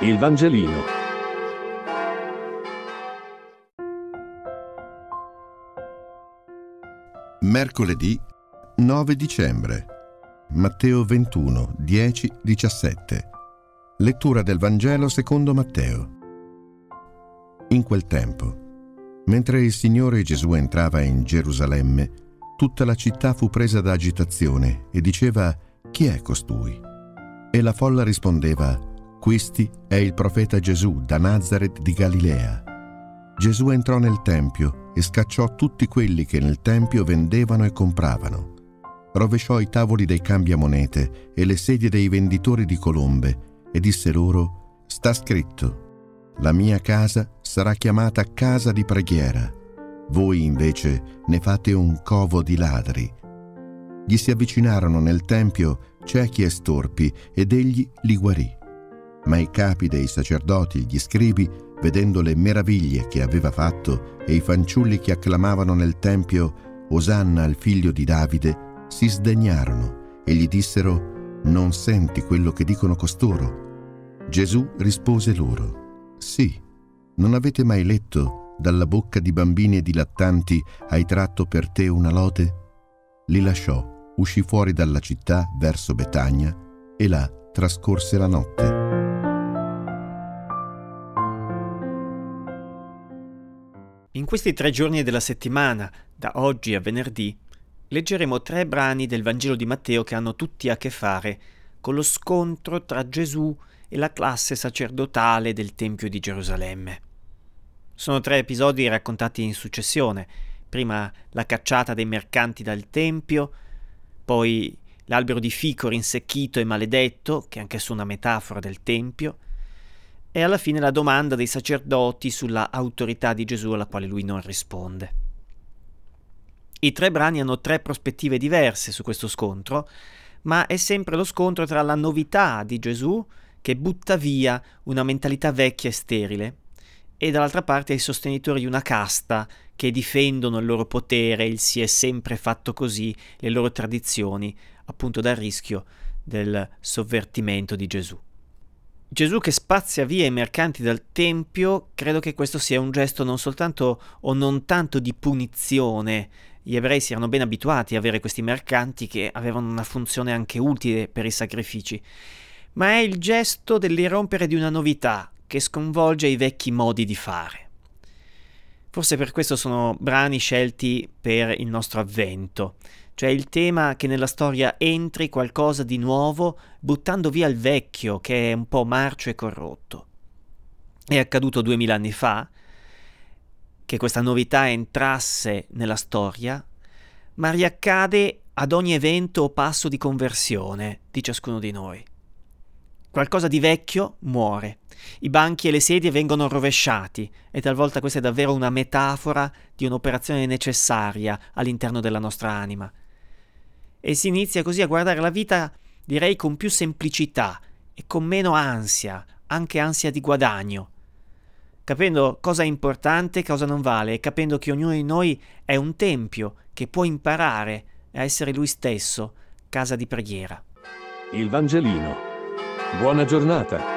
Il Vangelino. Mercoledì 9 dicembre. Matteo 21, 10, 17. Lettura del Vangelo secondo Matteo. In quel tempo, mentre il Signore Gesù entrava in Gerusalemme, tutta la città fu presa da agitazione e diceva Chi è costui? E la folla rispondeva Questi è il profeta Gesù da Nazareth di Galilea. Gesù entrò nel Tempio e scacciò tutti quelli che nel Tempio vendevano e compravano. Rovesciò i tavoli dei cambiamonete e le sedie dei venditori di colombe e disse loro, sta scritto, la mia casa sarà chiamata casa di preghiera, voi invece ne fate un covo di ladri. Gli si avvicinarono nel Tempio ciechi e storpi ed egli li guarì. Ma i capi dei sacerdoti gli scribi, vedendo le meraviglie che aveva fatto e i fanciulli che acclamavano nel Tempio Osanna al figlio di Davide, si sdegnarono e gli dissero Non senti quello che dicono costoro? Gesù rispose loro Sì, non avete mai letto dalla bocca di bambini e di lattanti hai tratto per te una lode? Li lasciò uscì fuori dalla città verso Betagna e là trascorse la notte. In questi tre giorni della settimana, da oggi a venerdì, leggeremo tre brani del Vangelo di Matteo che hanno tutti a che fare con lo scontro tra Gesù e la classe sacerdotale del Tempio di Gerusalemme. Sono tre episodi raccontati in successione, prima la cacciata dei mercanti dal Tempio, poi l'albero di fico rinsecchito e maledetto, che è anch'esso una metafora del Tempio, e alla fine la domanda dei sacerdoti sulla autorità di Gesù alla quale lui non risponde. I tre brani hanno tre prospettive diverse su questo scontro, ma è sempre lo scontro tra la novità di Gesù, che butta via una mentalità vecchia e sterile, e dall'altra parte i sostenitori di una casta che difendono il loro potere, il si è sempre fatto così, le loro tradizioni, appunto dal rischio del sovvertimento di Gesù. Gesù che spazia via i mercanti dal Tempio, credo che questo sia un gesto non soltanto o non tanto di punizione. Gli ebrei si erano ben abituati a avere questi mercanti che avevano una funzione anche utile per i sacrifici, ma è il gesto dell'irrompere di una novità, che sconvolge i vecchi modi di fare. Forse per questo sono brani scelti per il nostro avvento, cioè il tema che nella storia entri qualcosa di nuovo buttando via il vecchio che è un po' marcio e corrotto. È accaduto duemila anni fa che questa novità entrasse nella storia, ma riaccade ad ogni evento o passo di conversione di ciascuno di noi. Qualcosa di vecchio muore. I banchi e le sedie vengono rovesciati e talvolta questa è davvero una metafora di un'operazione necessaria all'interno della nostra anima. E si inizia così a guardare la vita, direi, con più semplicità e con meno ansia, anche ansia di guadagno, capendo cosa è importante e cosa non vale, e capendo che ognuno di noi è un tempio che può imparare a essere lui stesso, casa di preghiera. Il Vangelino. Buona giornata.